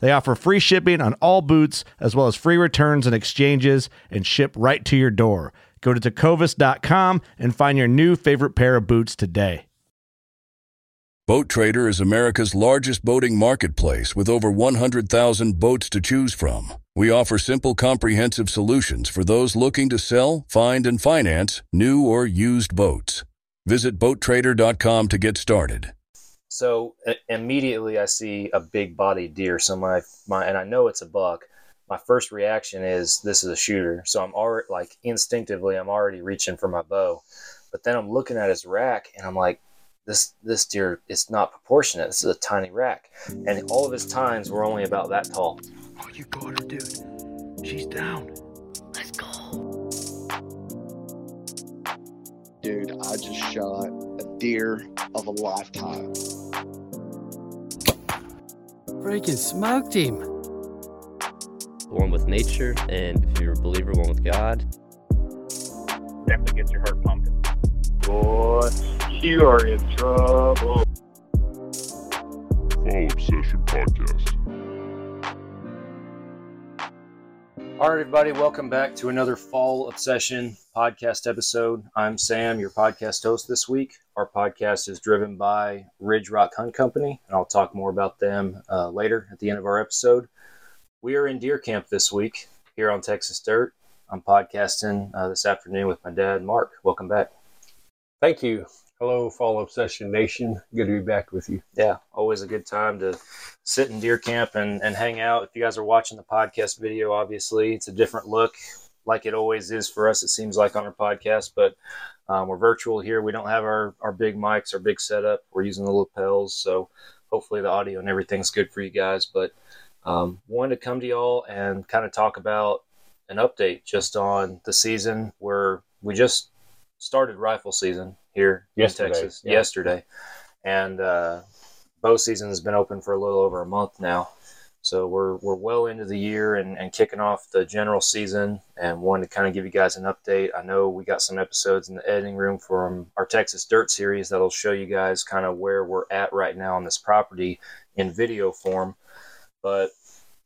They offer free shipping on all boots, as well as free returns and exchanges, and ship right to your door. Go to tecovas.com and find your new favorite pair of boots today. Boat Trader is America's largest boating marketplace with over 100,000 boats to choose from. We offer simple, comprehensive solutions for those looking to sell, find, and finance new or used boats. Visit BoatTrader.com to get started. So uh, immediately I see a big bodied deer. So my, my, and I know it's a buck. My first reaction is this is a shooter. So I'm already like instinctively, I'm already reaching for my bow. But then I'm looking at his rack and I'm like, this this deer it's not proportionate. This is a tiny rack, and all of his tines were only about that tall. Oh, you got her, dude. She's down. Let's go. Dude, I just shot a deer of a lifetime. Freaking smoked him. One with nature, and if you're a believer, one with God. Definitely gets your heart pumping. Boy, you are in trouble. Fall Obsession Podcast. All right, everybody, welcome back to another Fall Obsession podcast episode. I'm Sam, your podcast host this week. Our podcast is driven by Ridge Rock Hunt Company, and I'll talk more about them uh, later at the end of our episode. We are in deer camp this week here on Texas Dirt. I'm podcasting uh, this afternoon with my dad, Mark. Welcome back. Thank you. Hello, Fall Obsession Nation. Good to be back with you. Yeah, always a good time to sit in deer camp and, and hang out. If you guys are watching the podcast video, obviously it's a different look, like it always is for us, it seems like on our podcast. But um, we're virtual here. We don't have our, our big mics, our big setup. We're using the lapels. So hopefully the audio and everything's good for you guys. But um, wanted to come to y'all and kind of talk about an update just on the season where we just started rifle season here yesterday, in Texas yeah. yesterday, and uh, bow season has been open for a little over a month now. So we're we're well into the year and, and kicking off the general season, and wanted to kind of give you guys an update. I know we got some episodes in the editing room from our Texas Dirt series that'll show you guys kind of where we're at right now on this property in video form, but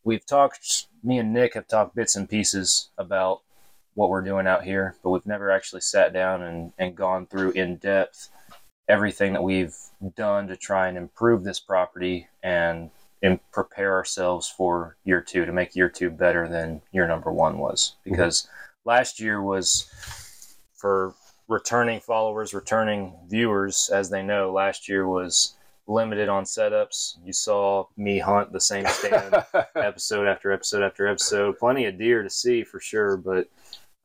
we've talked. Me and Nick have talked bits and pieces about what we're doing out here, but we've never actually sat down and, and gone through in depth everything that we've done to try and improve this property and, and prepare ourselves for year two to make year two better than year number one was. Because mm-hmm. last year was for returning followers, returning viewers, as they know, last year was limited on setups. You saw me hunt the same stand episode after episode after episode. Plenty of deer to see for sure, but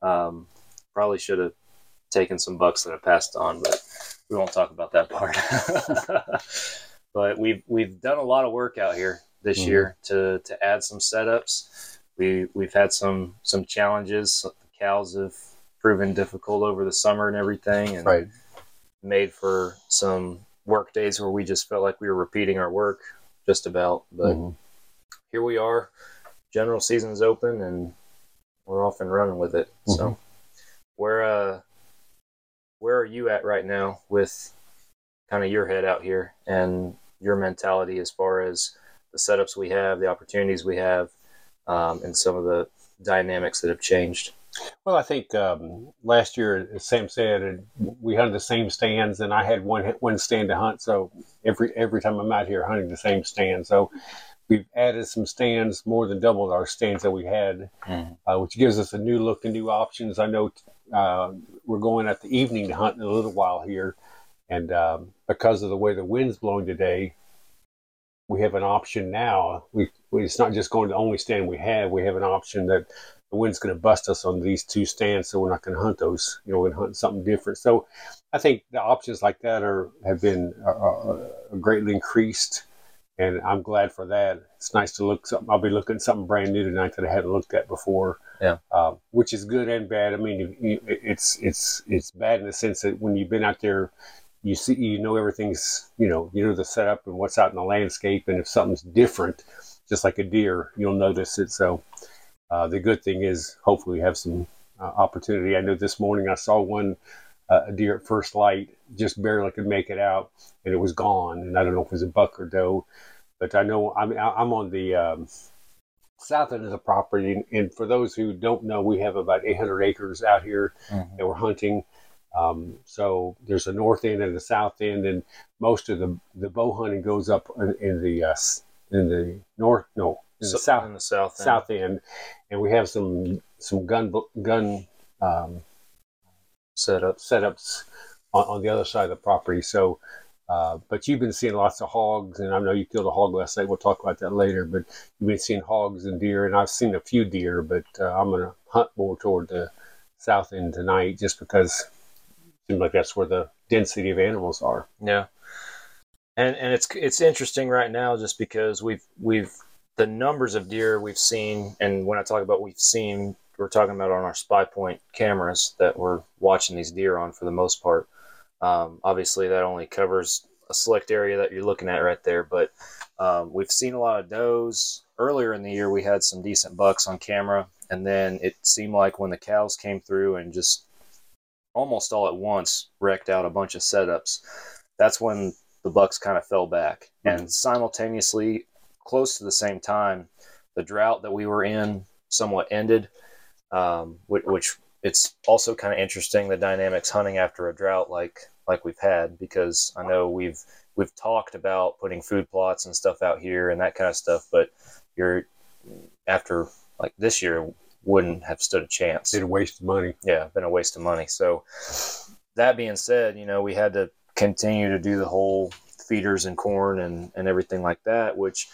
um, probably should have taken some bucks that I passed on, but we won't talk about that part. but we've we've done a lot of work out here this mm-hmm. year to to add some setups. We we've had some some challenges. The cows have proven difficult over the summer and everything, and right. made for some work days where we just felt like we were repeating our work just about. But mm-hmm. here we are. General season's open, and we're off and running with it. Mm-hmm. So where uh where are you at right now with kind of your head out here and your mentality as far as the setups we have, the opportunities we have, um, and some of the dynamics that have changed? Well, I think um, last year, as Sam said, we hunted the same stands, and I had one one stand to hunt. So every every time I'm out here hunting the same stand, so we've added some stands, more than doubled our stands that we had, Mhm. uh, which gives us a new look and new options. I know uh, we're going at the evening to hunt in a little while here, and um, because of the way the wind's blowing today, we have an option now. We, we it's not just going to the only stand we have. We have an option that the wind's going to bust us on these two stands, so we're not going to hunt those. You know, we're going to hunt something different. So, I think the options like that are have been uh, uh, greatly increased, and I'm glad for that. It's nice to look something. I'll be looking at something brand new tonight that I hadn't looked at before. Yeah. uh, which is good and bad. I mean, you- you- it's it's it's bad in the sense that when you've been out there you see you know everything's you know you know the setup and what's out in the landscape and if something's different just like a deer you'll notice it. So uh, the good thing is hopefully we have some uh, opportunity. I know this morning i saw one uh, a deer at first light just barely could make it out and it was gone and i don't know if it was a buck or doe. But i know i'm, I'm on the um, south end of the property and, and for those who don't know we have about 800 acres out here Mhm. that we're hunting um, so there's a north end and a south end, and most of the the bow hunting goes up in, in the uh, in the north, no, in So- the south in the south end. south end, and we have some some gun gun um, setup. setups on, on the other side of the property. So, uh, but you've been seeing lots of hogs, and I know you killed a hog last night. We'll talk about that later. But you've been seeing hogs and deer, and I've seen a few deer, but uh, I'm going to hunt more toward the south end tonight, just because seems like that's where the density of animals are. Yeah, and and it's it's interesting right now just because we've we've the numbers of deer we've seen, and when I talk about we've seen, we're talking about on our spy point cameras that we're watching these deer on for the most part. Um, obviously, that only covers a select area that you're looking at right there, but um, we've seen a lot of does. Earlier in the year, we had some decent bucks on camera, and then it seemed like when the cows came through and just almost all at once wrecked out a bunch of setups. That's when the Bucks kind of fell back, and simultaneously, close to the same time, the drought that we were in somewhat ended, um, which, which it's also kind of interesting the dynamics hunting after a drought like like we've had because I know we've we've talked about putting food plots and stuff out here and that kind of stuff, but you're after like this year wouldn't have stood a chance It's a waste of money. yeah, been a waste of money. So that being said, you know, we had to continue to do the whole feeders and corn and, and everything like that, which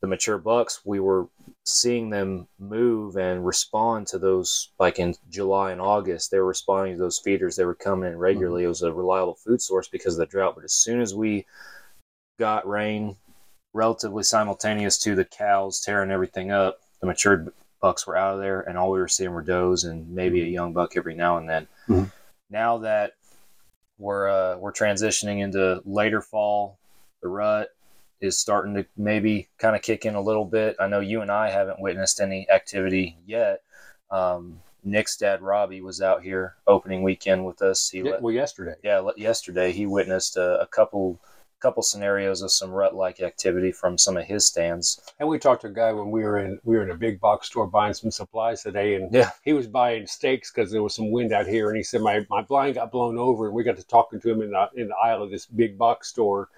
the mature bucks, we were seeing them move and respond to those like in July and August. They were responding to those feeders. They were coming in regularly. Mm-hmm. It was a reliable food source because of the drought. But as soon as we got rain relatively simultaneous to the cows tearing everything up, the matured bucks were out of there, and all we were seeing were does and maybe a young buck every now and then. Mhm. Now that we're uh, we're transitioning into later fall, the rut is starting to maybe kind of kick in a little bit. I know you and I haven't witnessed any activity yet. Um, Nick's dad Robbie was out here opening weekend with us. He Yeah, let, well, yesterday. yeah, yesterday he witnessed a, a couple couple scenarios of some rut like activity from some of his stands. And we talked to a guy when we were in we were in a big box store buying some supplies today, and Yeah. he was buying steaks because there was some wind out here, and he said my, my blind got blown over, and we got to talking to him in the in the aisle of this big box store,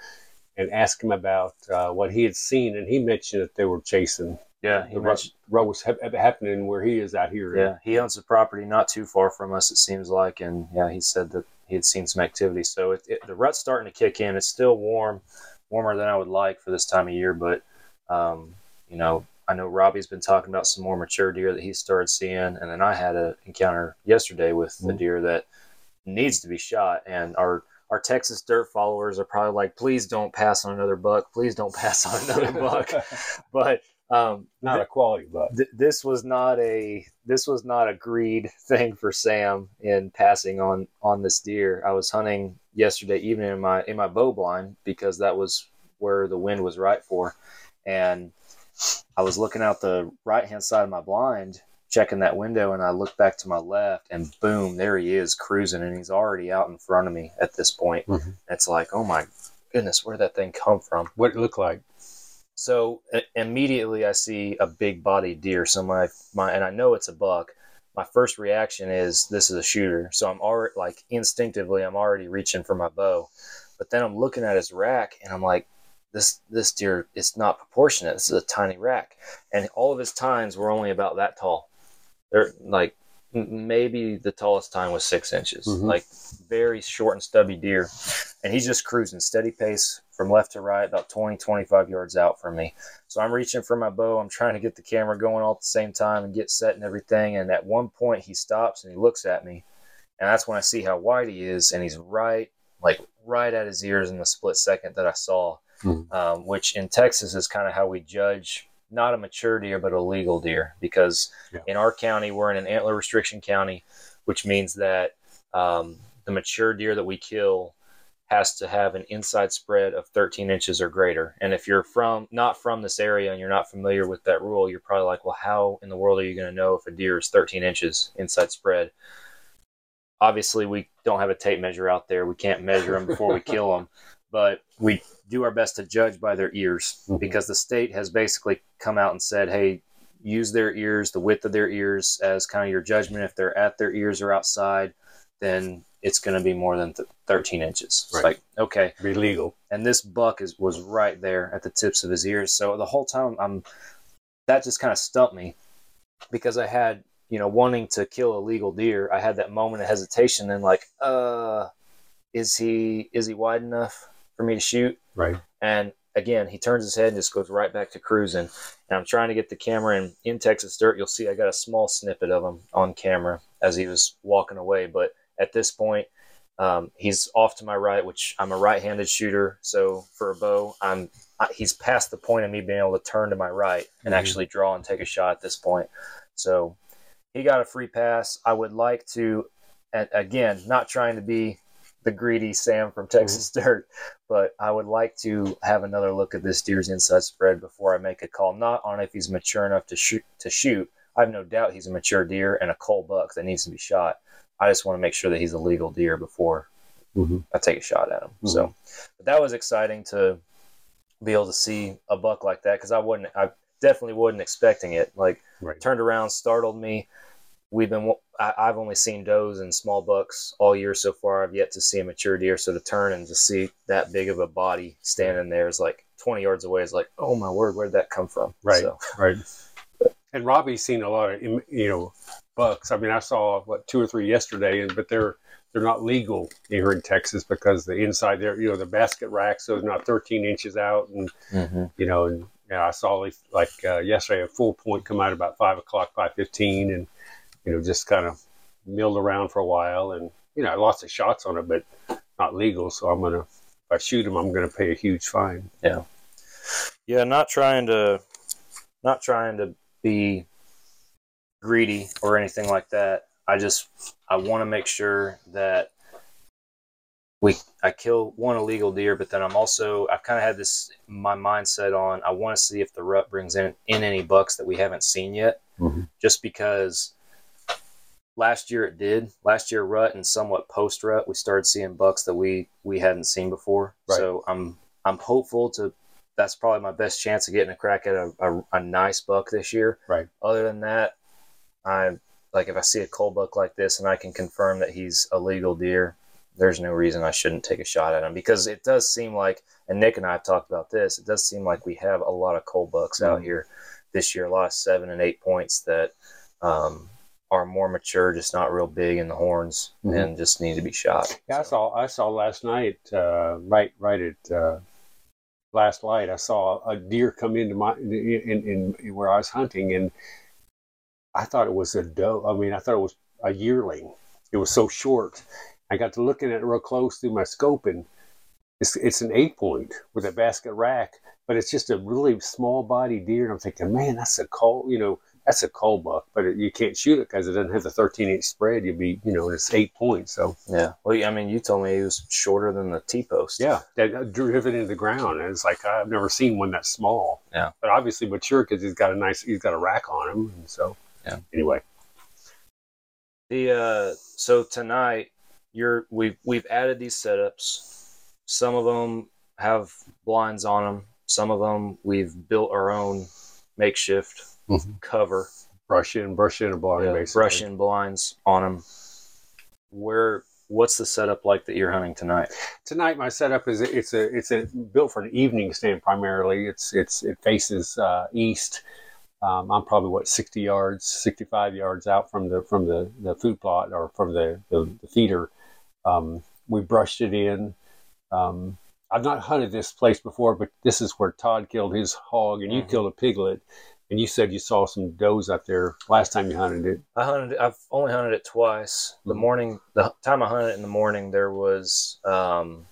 and asked him about uh, what he had seen, and he mentioned that they were chasing. Yeah, he the rut, mentioned, rut was hap- happening where he is out here. yeah, he owns a property not too far from us. It seems like, and yeah, he said that he had seen some activity. So it, it, the rut's starting to kick in. It's still warm, warmer than I would like for this time of year, but um, you know, I know Robbie's been talking about some more mature deer that he started seeing, and then I had an encounter yesterday with the Mhm. deer that needs to be shot, and our our Texas dirt followers are probably like, please don't pass on another buck, please don't pass on another buck, but um, not a quality buck. th- this was not a this was not a greed thing for Sam in passing on on this deer. I was hunting yesterday evening in my in my bow blind because that was where the wind was right for, and I was looking out the right hand side of my blind, checking that window, and I looked back to my left, and boom, there he is cruising, and he's already out in front of me at this point. Mhm. It's like, oh my goodness, where did that thing come from? What it looked like. So immediately I see a big bodied deer. So my my and I know it's a buck. My first reaction is this is a shooter. So I'm already like instinctively I'm already reaching for my bow. But then I'm looking at his rack and I'm like, this this deer it's not proportionate. This is a tiny rack, and all of his tines were only about that tall. They're like maybe the tallest tine was six inches, Mhm. like very short and stubby deer, and he's just cruising steady pace from left to right, about 20, 25 yards out from me. So I'm reaching for my bow. I'm trying to get the camera going all at the same time and get set and everything. And at one point, he stops and he looks at me, and that's when I see how wide he is, and he's right, like right at his ears in the split second that I saw. Mhm. Um, which in Texas is kind of how we judge not a mature deer but a legal deer because Yeah. in our county we're in an antler restriction county, which means that um, the mature deer that we kill has to have an inside spread of 13 inches or greater. And if you're from not from this area and you're not familiar with that rule, you're probably like, well, how in the world are you going to know if a deer is 13 inches inside spread? Obviously, we don't have a tape measure out there. We can't measure them before we kill them, but we do our best to judge by their ears Mhm. because the state has basically come out and said, hey, use their ears, the width of their ears as kind of your judgment. If they're at their ears or outside, then it's going to be more than th- 13 inches. It's Right. like, okay. Be legal. And this buck is was right there at the tips of his ears. So the whole time I'm that just kind of stumped me because I had, you know, wanting to kill a legal deer, I had that moment of hesitation and like, uh is he is he wide enough for me to shoot? Right. And again, he turns his head and just goes right back to cruising. And I'm trying to get the camera in in Texas dirt. You'll see I got a small snippet of him on camera as he was walking away. But at this point, um, he's off to my right, which I'm a right-handed shooter. So for a bow, I'm I, he's past the point of me being able to turn to my right and Mhm. actually draw and take a shot at this point. So he got a free pass. I would like to, and again, not trying to be the greedy Sam from Texas Dirt, but I would like to have another look at this deer's inside spread before I make a call. Not on if he's mature enough to shoot. To shoot, I have no doubt he's a mature deer and a cull buck that needs to be shot. I just want to make sure that he's a legal deer before Mhm. I take a shot at him. So, but that was exciting to be able to see a buck like that because I wasn't, I definitely wasn't expecting it. Like Right. turned around, startled me. We've been, I, I've only seen does and small bucks all year so far. I've yet to see a mature deer. So to turn and to see that big of a body standing there is like 20 yards away is like, oh my word, where did that come from? Right. So, Right. And Robbie's seen a lot of you know bucks. I mean, I saw what two or three yesterday, and but they're they're not legal here in Texas because the inside there, you know, the basket rack, so it's not 13 inches out, and you know, and yeah, I saw like, like uh, yesterday a full point come out about five o'clock, five fifteen, and you know, just kind of milled around for a while, and you know, lots of shots on it, but not legal. So I'm gonna, if I shoot him, I'm gonna pay a huge fine. Yeah. Yeah, not trying to not trying to be greedy or anything like that. I just I want to make sure that we I kill one illegal deer, but then I'm also I've kind of had this my mindset on I want to see if the rut brings in in any bucks that we haven't seen yet. Mhm. Just because last year it did. Last year rut and somewhat post rut we started seeing bucks that we we hadn't seen before. Right. So I'm I'm hopeful to that's probably my best chance of getting a crack at a, a, a nice buck this year. Right. Other than that, I like if I see a cull buck like this and I can confirm that he's a legal deer, there's no reason I shouldn't take a shot at him because it does seem like, and Nick and I have talked about this, it does seem like we have a lot of cull bucks out Mhm. here this year, a lot of seven and eight points that um, are more mature, just not real big in the horns Mhm. and just need to be shot. Yeah, I saw. I saw last night, uh, right, right at uh, last light. I saw a deer come into my in, in, in where I was hunting, and I thought it was a doe. I mean, I thought it was a yearling. It was so short. I got to looking at it real close through my scope, and it's it's an eight point with a basket rack, but it's just a really small body deer. And I'm thinking, man, that's a cull. You know, that's a cull buck, but it, you can't shoot it because it doesn't have the 13 inch spread. You'd be, you know, it's eight points. So Yeah. Well, I mean, you told me it was shorter than the T post. yeah, that driven into the ground, and it's like I've never seen one that small. Yeah. but obviously mature because he's got a nice, he's got a rack on him, and so Yeah. Anyway, The uh, so tonight you're we've we've added these setups. Some of them have blinds on them. Some of them we've built our own makeshift Mhm. cover, brush in, brush in a blind, yeah, basically. brush in blinds on them. Where what's the setup like that you're hunting tonight? Tonight, my setup is it's a it's a built for an evening stand primarily. It's it's it faces uh, east. Um, I'm probably what 60 yards, 65 yards out from the from the, the food plot or from the the, the feeder. Um, we brushed it in. Um, I've not hunted this place before, but this is where Todd killed his hog, and you Mhm. killed a piglet. And you said you saw some does out there last time you hunted it. I hunted. I've only hunted it twice. The Mhm. morning, the time I hunted it in the morning, there was um,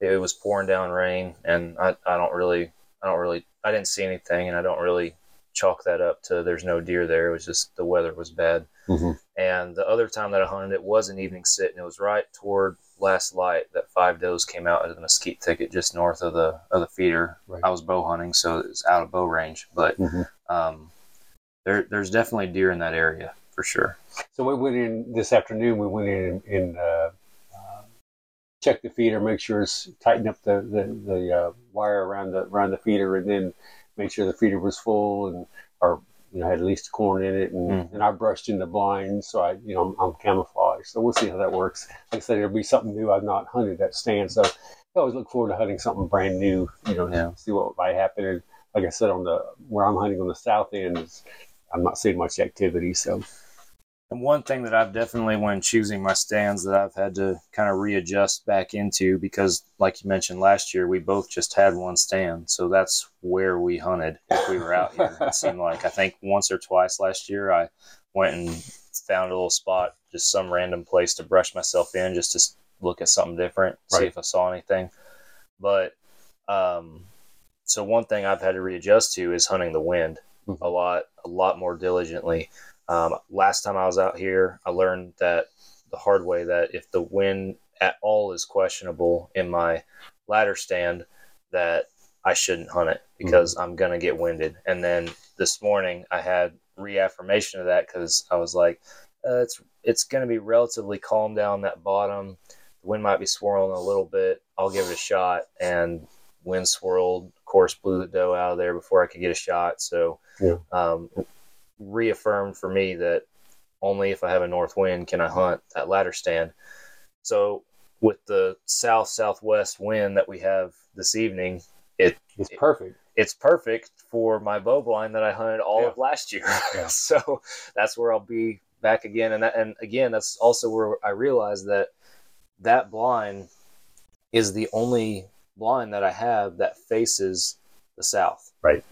it was pouring down rain, and I, I don't really, I don't really, I didn't see anything, and I don't really chalk that up to there's no deer there. It was just the weather was bad. Mm-hmm. And the other time that I hunted it was an evening sit, and it was right toward last light that five does came out of the mesquite thicket just north of the of the feeder. Right. I was bow hunting, so it was out of bow range, but Mhm. um, there there's definitely deer in that area for sure. So we went in this afternoon. We went in and, uh, uh, checked the feeder, make sure it's tighten up the the, the uh, wire around the around the feeder, and then make sure the feeder was full and or you know had at least corn in it. And, Mhm. and I brushed in the blinds, so I you know I'm, I'm camouflaged. So we'll see how that works. Like I said, it'll be something new. I've not hunted that stand, so I always look forward to hunting something brand new. You know, Yeah. see what might happen. And like I said, on the where I'm hunting on the south end, is, I'm not seeing much activity. So. And one thing that I've definitely, when choosing my stands, that I've had to kind of readjust back into because, like you mentioned last year, we both just had one stand. So that's where we hunted if we were out here. It seemed like I think once or twice last year, I went and found a little spot, just some random place to brush myself in just to look at something different, see if I saw anything. But, um, so one thing I've had to readjust to is hunting the wind Mhm. a lot, a lot more diligently. Um, last time I was out here, I learned that the hard way that if the wind at all is questionable in my ladder stand, that I shouldn't hunt it because I'm gonna get winded. And then this morning I had reaffirmation of that because I was like, uh, it's it's gonna be relatively calm down that bottom. The wind might be swirling a little bit. I'll give it a shot. And wind swirled, of course, blew the doe out of there before I could get a shot. So Yeah. um, reaffirmed for me that only if I have a north wind can I hunt that ladder stand. So with the south southwest wind that we have this evening, it It's perfect. it's perfect for my bow blind that I hunted all Yeah. of last year. Yeah. so that's where I'll be back again, and that, and again, that's also where I realized that that blind is the only blind that I have that faces the south. Right.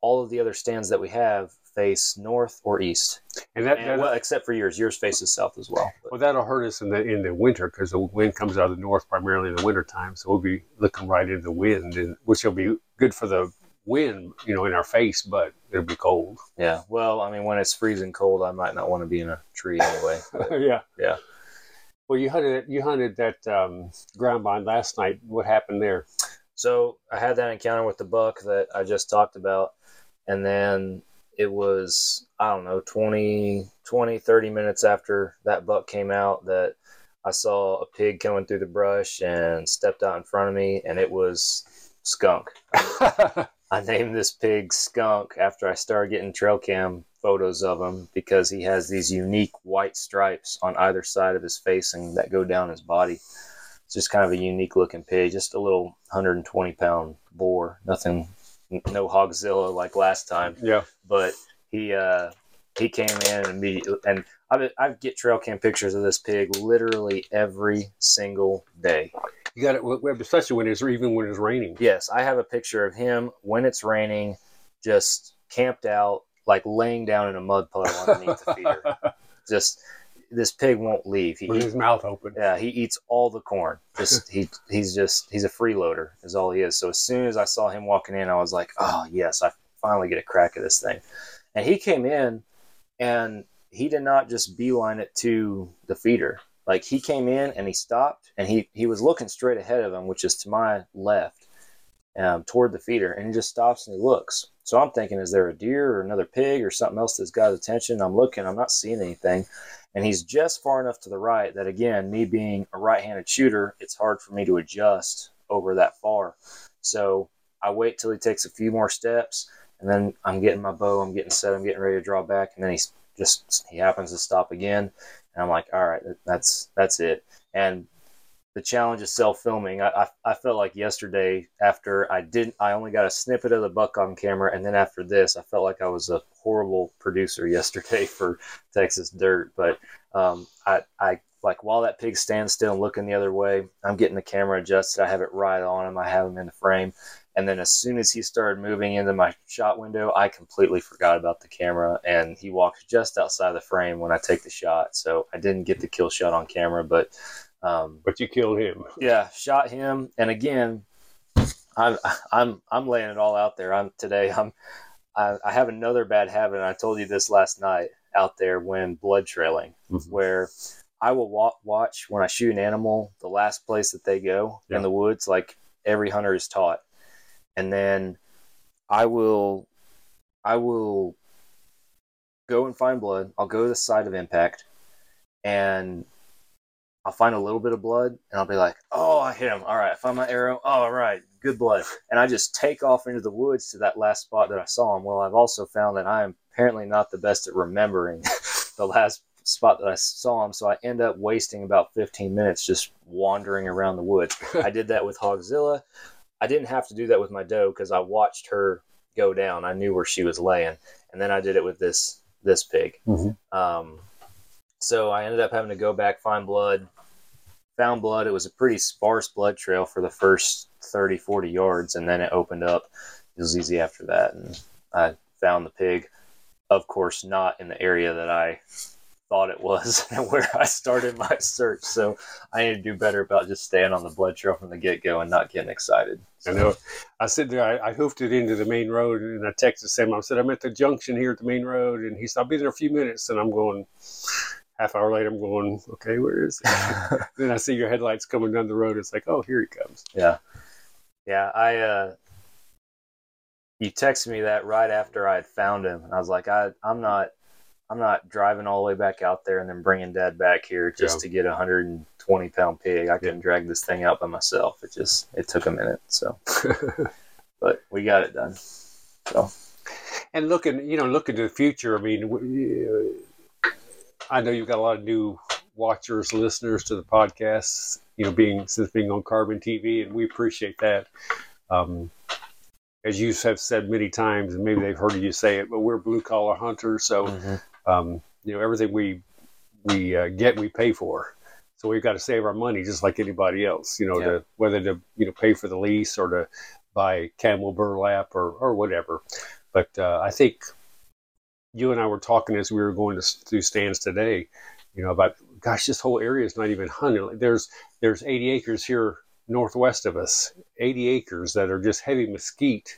All of the other stands that we have face north or east, And that, and, well, except for yours. Yours faces south as well. But- well, that'll hurt us in the in the winter because the wind comes out of the north primarily in the winter time. So we'll be looking right into the wind, and which will be good for the wind, you know, in our face, but it'll be cold. yeah. Well, I mean, when it's freezing cold, I might not want to be in a tree anyway. but- yeah, Yeah. Well, you hunted you hunted that um, ground blind last night. What happened there? So I had that encounter with the buck that I just talked about. And then it was, I don't know, 20, 20, 30 minutes after that buck came out that I saw a pig coming through the brush and stepped out in front of me, and it was skunk. I named this pig Skunk after I started getting trail cam photos of him because he has these unique white stripes on either side of his face and that go down his body. It's just kind of a unique looking pig, just a little 120 pound boar, nothing, no hogzilla like last time. yeah, But he uh, he came in and immediately, and I I get trail cam pictures of this pig literally every single day. You got it. Especially when it's or even when it's raining. Yes, I have a picture of him when it's raining, just camped out, like laying down in a mud puddle underneath the feeder. Just this pig won't leave. He, with his mouth open. yeah, he eats all the corn. Just he he's just he's a freeloader is all he is. So as soon as I saw him walking in, I was like, oh yes, I finally get a crack at this thing. And he came in, and he did not just beeline it to the feeder. Like he came in and he stopped, and he he was looking straight ahead of him, which is to my left, um, toward the feeder, and he just stops and he looks. So I'm thinking, is there a deer or another pig or something else that's got attention? I'm looking, I'm not seeing anything. And he's just far enough to the right that, again, me being a right handed shooter, it's hard for me to adjust over that far. So I wait till he takes a few more steps, and then I'm getting my bow, I'm getting set, I'm getting ready to draw back, and then he's just he happens to stop again. And I'm like, all right, that's that's it. And the challenge of self filming. I, I, I felt like yesterday after I didn't I only got a snippet of the buck on camera, and then after this, I felt like I was a horrible producer yesterday for Texas Dirt. But um, I I like while that pig stands still and looking the other way, I'm getting the camera adjusted. I have it right on him. I have him in the frame. And then as soon as he started moving into my shot window, I completely forgot about the camera and he walked just outside the frame when I take the shot. So I didn't get the kill shot on camera, but um, but you killed him. Yeah, shot him. And again, I'm I'm I'm laying it all out there. I'm today. I'm I, I have another bad habit, and I told you this last night out there when blood trailing, Mhm. where I will wa- watch when I shoot an animal the last place that they go Yeah. in the woods, like every hunter is taught, and then I will I will go and find blood. I'll go to the site of impact, and I'll find a little bit of blood, and I'll be like, "Oh, I hit him! All right, I found my arrow. All right, good blood." And I just take off into the woods to that last spot that I saw him. Well, I've also found that I am apparently not the best at remembering the last spot that I saw him, so I end up wasting about 15 minutes just wandering around the woods. I did that with Hogzilla. I didn't have to do that with my doe because I watched her go down. I knew where she was laying, and then I did it with this this pig. Mhm. Um, so I ended up having to go back, find blood, found blood. It was a pretty sparse blood trail for the first 30, 40 yards, and then it opened up. It was easy after that, and I found the pig. Of course, not in the area that I thought it was and where I started my search. So I need to do better about just staying on the blood trail from the get go and not getting excited. I know. I said there, I, I hoofed it into the main road, and I texted him. I said, "I'm at the junction here at the main road," and he said, "I'll be there a few minutes." And I'm going. Half hour later, I'm going. Okay, where is it? then I see your headlights coming down the road. It's like, oh, here he comes. Yeah. Yeah, I uh you texted me that right after I had found him and I was like I I'm not I'm not driving all the way back out there and then bringing dad back here just Yeah. to get a 120 pound pig. I couldn't drag this thing out by myself. It just it took a minute. So, but we got it done. So, And looking, you know, looking to the future. I mean, I know you've got a lot of new watchers, listeners to the podcast. You know, being since being on Carbon TV, and we appreciate that. Um, as you have said many times, and maybe they've heard you say it, but we're blue collar hunters, so um, you know everything we we uh, get, we pay for. So we've got to save our money just like anybody else. You know, Yeah. to whether to you know pay for the lease or to buy camo burlap or or whatever. But uh, I think you and I were talking as we were going to do stands today. You know about gosh, this whole area is not even hunted. There's there's 80 acres here northwest of us, 80 acres that are just heavy mesquite,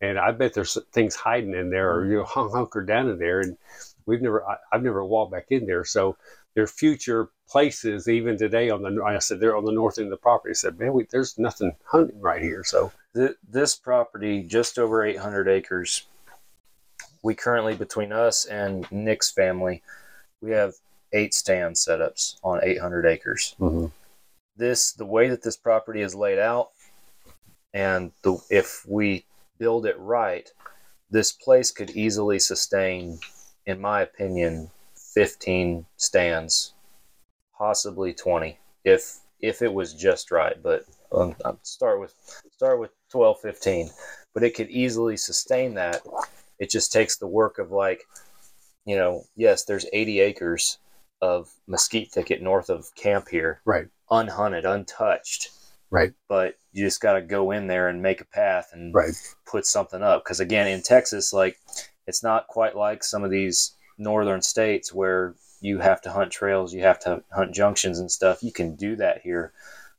and I bet there's things hiding in there or you know hung hunkered down in there, and we've never I, I've never walked back in there. So there are future places even today on the I said they're on the north end of the property. I said, man, we, there's nothing hunting right here. So Th- this property, just over 800 acres, we currently, between us and Nick's family, we have eight stand setups on 800 acres. Mm-hmm. This, the way that this property is laid out, and the if we build it right, this place could easily sustain, in my opinion, 15 stands, possibly 20, if if it was just right. But um, I'll start with start with 12, 15. But it could easily sustain that. It just takes the work of like, you know, yes, there's 80 acres of mesquite thicket north of camp here, right, unhunted, untouched. Right. But you just got to go in there and make a path and Right. put something up. Because again, in Texas, like it's not quite like some of these northern states where you have to hunt trails, you have to hunt junctions and stuff. You can do that here.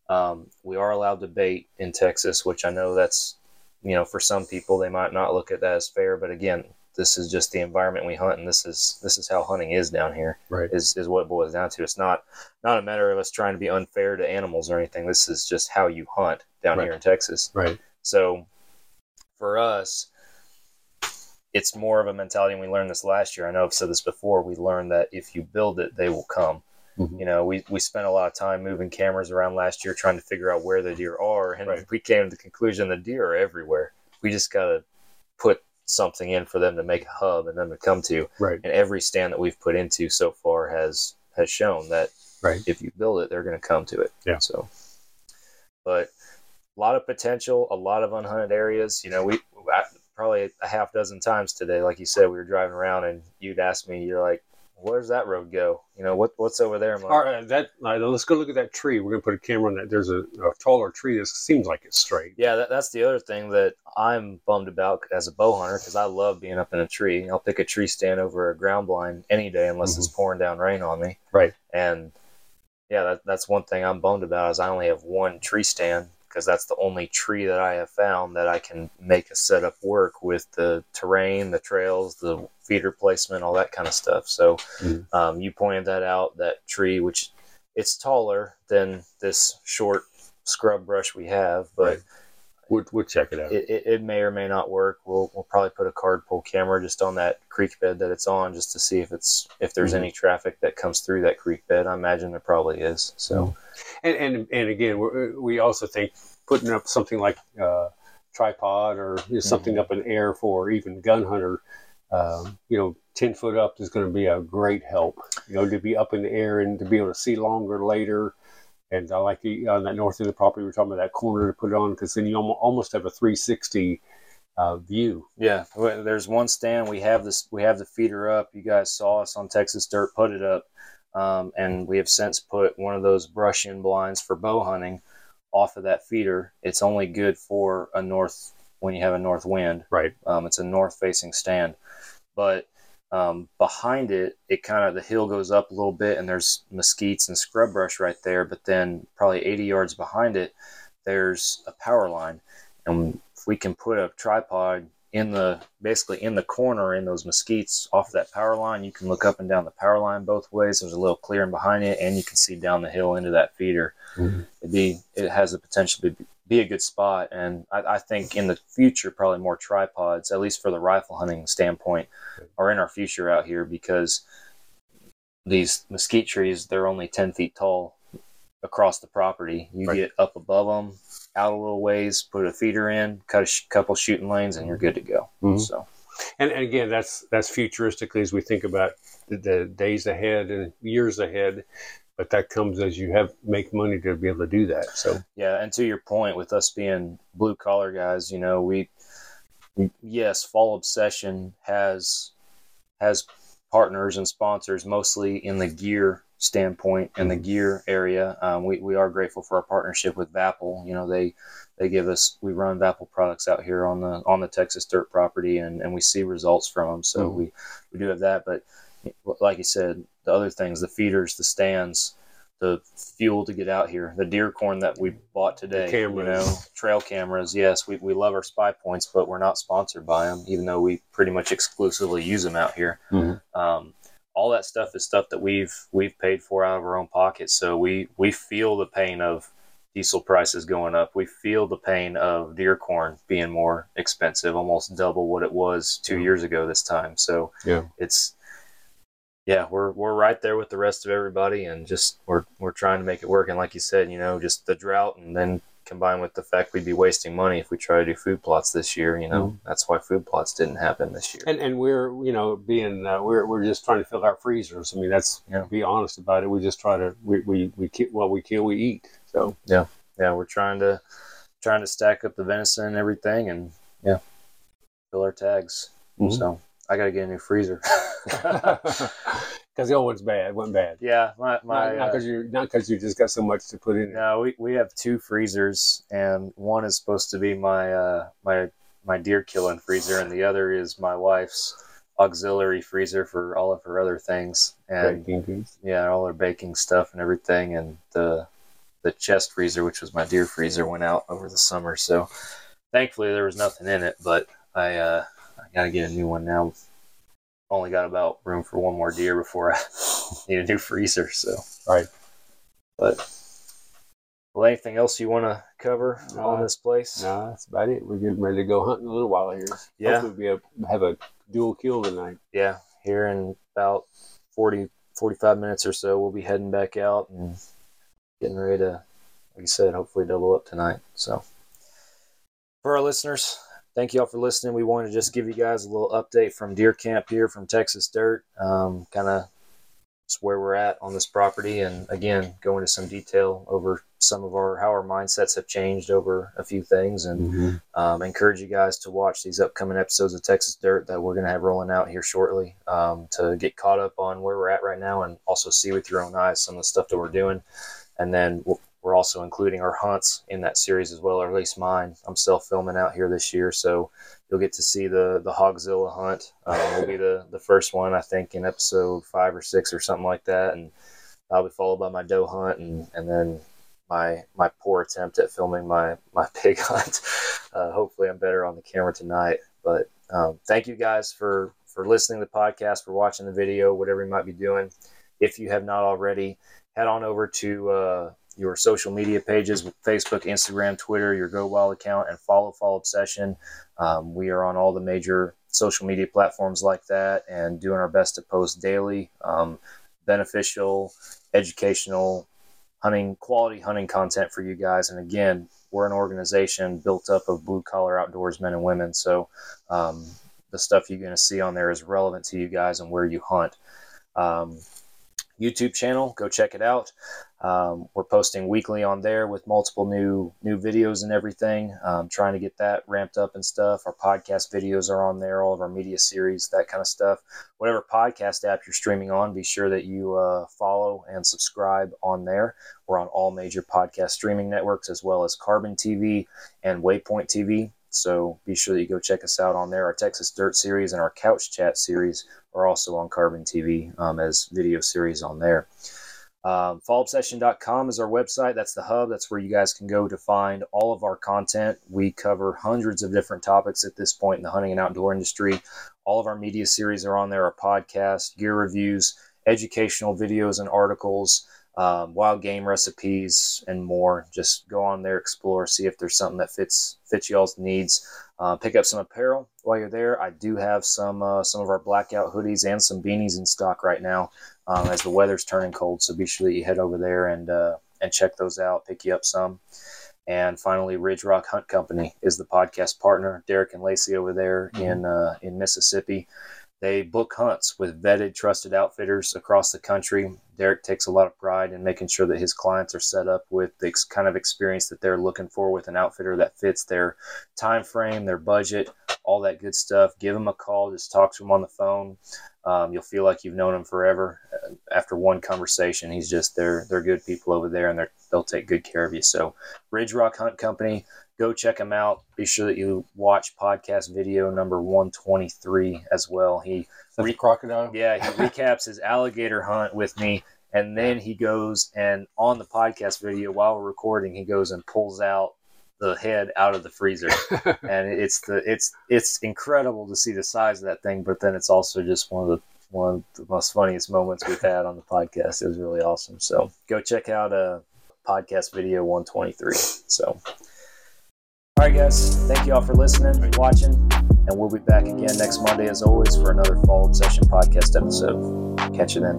Um, we are allowed to bait in Texas, which I know that's you know for some people they might not look at that as fair, but again, this is just the environment we hunt, and this is this is how hunting is down here. Right. Is is what it boils down to. It's not not a matter of us trying to be unfair to animals or anything. This is just how you hunt down Right. here in Texas. right, So for us, it's more of a mentality, and we learned this last year. I know I've said this before. We learned that if you build it, they will come. Mhm. You know, we, we spent a lot of time moving cameras around last year trying to figure out where the deer are, and Right. we came to the conclusion the deer are everywhere. We just got to put something in for them to make a hub and them to come to. right. And every stand that we've put into so far has has shown that Right. if you build it, they're going to come to it. Yeah. So, but a lot of potential, a lot of unhunted areas. You know, we I, probably a half dozen times today, like you said, we were driving around and you'd ask me, you're like, "Where's that road go? You know, what what's over there?" Like, All right, that all right, let's go look at that tree. We're gonna put a camera on that. There's a, a taller tree that seems like it's straight. Yeah, that, that's the other thing that I'm bummed about as a bow hunter because I love being up in a tree. I'll pick a tree stand over a ground blind any day unless it's mm-hmm. pouring down rain on me. Right. And yeah, that, that's one thing I'm bummed about is I only have one tree stand because that's the only tree that I have found that I can make a setup work with the terrain, the trails, the feeder placement, all that kind of stuff. So Mhm. um, you pointed that out, that tree, which it's taller than this short scrub brush we have, but Right. We'll, we'll check it out. it, it, it may or may not work. We'll we'll probably put a card pull camera just on that creek bed that it's on, just to see if it's if there's Mhm. any traffic that comes through that creek bed. I imagine there probably is. So And and, and again, we're, we also think putting up something like uh, tripod or you know, something up in air for even gun hunter, um, you know, ten foot up is going to be a great help. You know, to be up in the air and to be able to see longer later. And I like the, on that north end of the property, we we're talking about that corner to put it on because then you almo- almost have a 360 uh, view. yeah, there's one stand. We have this. We have the feeder up. You guys saw us on Texas Dirt put it up, um, and we have since put one of those brush in blinds for bow hunting off of that feeder. It's only good for a north when you have a north wind. Right. Um, it's a north facing stand, but um, behind it, it kind of the hill goes up a little bit, and there's mesquites and scrub brush right there. But then, probably 80 yards behind it, there's a power line, and if we can put a tripod in the basically in the corner in those mesquites off that power line, you can look up and down the power line both ways. There's a little clearing behind it, and you can see down the hill into that feeder. It'd be it has the potential to be, be a good spot, and I, I think in the future probably more tripods, at least for the rifle hunting standpoint, are in our future out here because these mesquite trees they're only 10 feet tall across the property. You Right. get up above them, out a little ways, put a feeder in, cut a sh- couple shooting lanes, and you're good to go. Mhm. So And, and again, that's that's futuristically as we think about the, the days ahead and years ahead. But that comes as you have make money to be able to do that. So Yeah, and to your point, with us being blue collar guys, you know, we, yes, Fall Obsession has has partners and sponsors mostly in the gear standpoint and the gear area. Um, we we are grateful for our partnership with Vapple. You know, they they give us we run Vapple products out here on the on the Texas dirt property, and and we see results from them. So Mhm. we we do have that, but like you said, the other things, the feeders, the stands, the fuel to get out here, the deer corn that we bought today, cameras. you know, trail cameras. Yes, we, we love our spy points, but we're not sponsored by them, even though we pretty much exclusively use them out here. Mhm. Um, all that stuff is stuff that we've we've paid for out of our own pockets. So we we feel the pain of diesel prices going up. We feel the pain of deer corn being more expensive, almost double what it was 2 years ago this time. So Yeah. it's yeah, we're we're right there with the rest of everybody, and just we're we're trying to make it work. And like you said, you know, just the drought, and then combined with the fact we'd be wasting money if we try to do food plots this year. You know, that's why food plots didn't happen this year. and and we're you know being uh, we're we're just trying to fill our freezers. I mean that's Yeah. be honest about it. We just try to we we we ki- what we kill we eat. So yeah, yeah, we're trying to trying to stack up the venison and everything, and yeah, fill our tags. Mhm. So I got to get a new freezer. because the old one's bad, went bad. yeah, my my. not uh, because you not because you just got so much to put in. No, we, we have two freezers, and one is supposed to be my uh, my my deer killing freezer, and the other is my wife's auxiliary freezer for all of her other things, and yeah, all her baking stuff and everything, and the the chest freezer, which was my deer freezer, went out over the summer. So thankfully there was nothing in it, but I uh, I gotta get a new one now. Only got about room for one more deer before I need a new freezer. So Right. but well, anything else you want to cover on Uh, this place? No, that's about it. We're getting ready to go hunting a little while here. Yeah. Hopefully we have, have a dual kill tonight. Yeah, here in about 40, 45 minutes or so, we'll be heading back out and getting ready to, like I said, hopefully double up tonight. So, for our listeners, thank you all for listening. We wanted to just give you guys a little update from deer camp here from Texas Dirt. Um, kind of just where we're at on this property, and again, go into some detail over some of our how our mindsets have changed over a few things, and Mm-hmm. um, encourage you guys to watch these upcoming episodes of Texas Dirt that we're going to have rolling out here shortly um, to get caught up on where we're at right now, and also see with your own eyes some of the stuff that we're doing, and then. We'll, we're also including our hunts in that series as well, or at least mine. I'm self filming out here this year, so you'll get to see the the Hogzilla hunt. Um, will be the the first one, I think, in episode five or six or something like that, and I'll be followed by my doe hunt, and and then my my poor attempt at filming my my pig hunt. Uh, hopefully, I'm better on the camera tonight. But um, thank you guys for for listening to the podcast, for watching the video, whatever you might be doing. If you have not already, head on over to uh, your social media pages Facebook, Instagram, Twitter, your Go Wild account, and follow Fall Obsession. Um, we are on all the major social media platforms like that and doing our best to post daily, um, beneficial, educational, hunting, quality hunting content for you guys. And again, we're an organization built up of blue collar outdoorsmen and women. So um, the stuff you're going to see on there is relevant to you guys and where you hunt. Um, YouTube channel. Go check it out. Um, we're posting weekly on there with multiple new new videos and everything. Um, trying to get that ramped up and stuff. Our podcast videos are on there. All of our media series, that kind of stuff. Whatever podcast app you're streaming on, be sure that you uh, follow and subscribe on there. We're on all major podcast streaming networks as well as Carbon TV and Waypoint TV. So be sure that you go check us out on there. Our Texas Dirt series and our Couch Chat series are also on Carbon TV um, as video series on there. Um, fallobsession.com is our website. That's the hub. That's where you guys can go to find all of our content. We cover hundreds of different topics at this point in the hunting and outdoor industry. All of our media series are on there, our podcast, gear reviews, educational videos and articles, um, wild game recipes, and more. Just go on there, explore, see if there's something that fits fits y'all's needs. Uh, pick up some apparel while you're there. I do have some uh, some of our blackout hoodies and some beanies in stock right now um, as the weather's turning cold. So be sure that you head over there and uh, and check those out. Pick you up some. And finally, Ridge Rock Hunt Company is the podcast partner. Derek and Lacey over there in uh, in Mississippi. They book hunts with vetted, trusted outfitters across the country. Derek takes a lot of pride in making sure that his clients are set up with the kind of experience that they're looking for with an outfitter that fits their time frame, their budget, all that good stuff. Give them a call, just talk to him on the phone. Um, you'll feel like you've known him forever. Uh, After one conversation, he's just they're they're good people over there, and they're they'll take good care of you. So, Ridge Rock Hunt Company, go check him out. Be sure that you watch podcast video number one twenty three as well. He Re- crocodile. yeah, he recaps his alligator hunt with me, and then he goes and on the podcast video while we're recording, he goes and pulls out the head out of the freezer, and it's the it's it's incredible to see the size of that thing. But then it's also just one of the one of the most funniest moments we've had on the podcast. It was really awesome. So go check out a podcast video 123. So. Right, guys. Thank you all for listening, watching, and we'll be back again next Monday, as always, for another Fall Obsession podcast episode. Catch you then.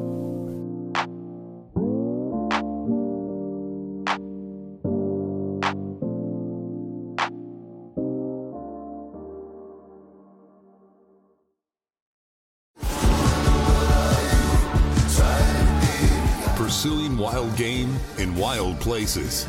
Pursuing wild game in wild places.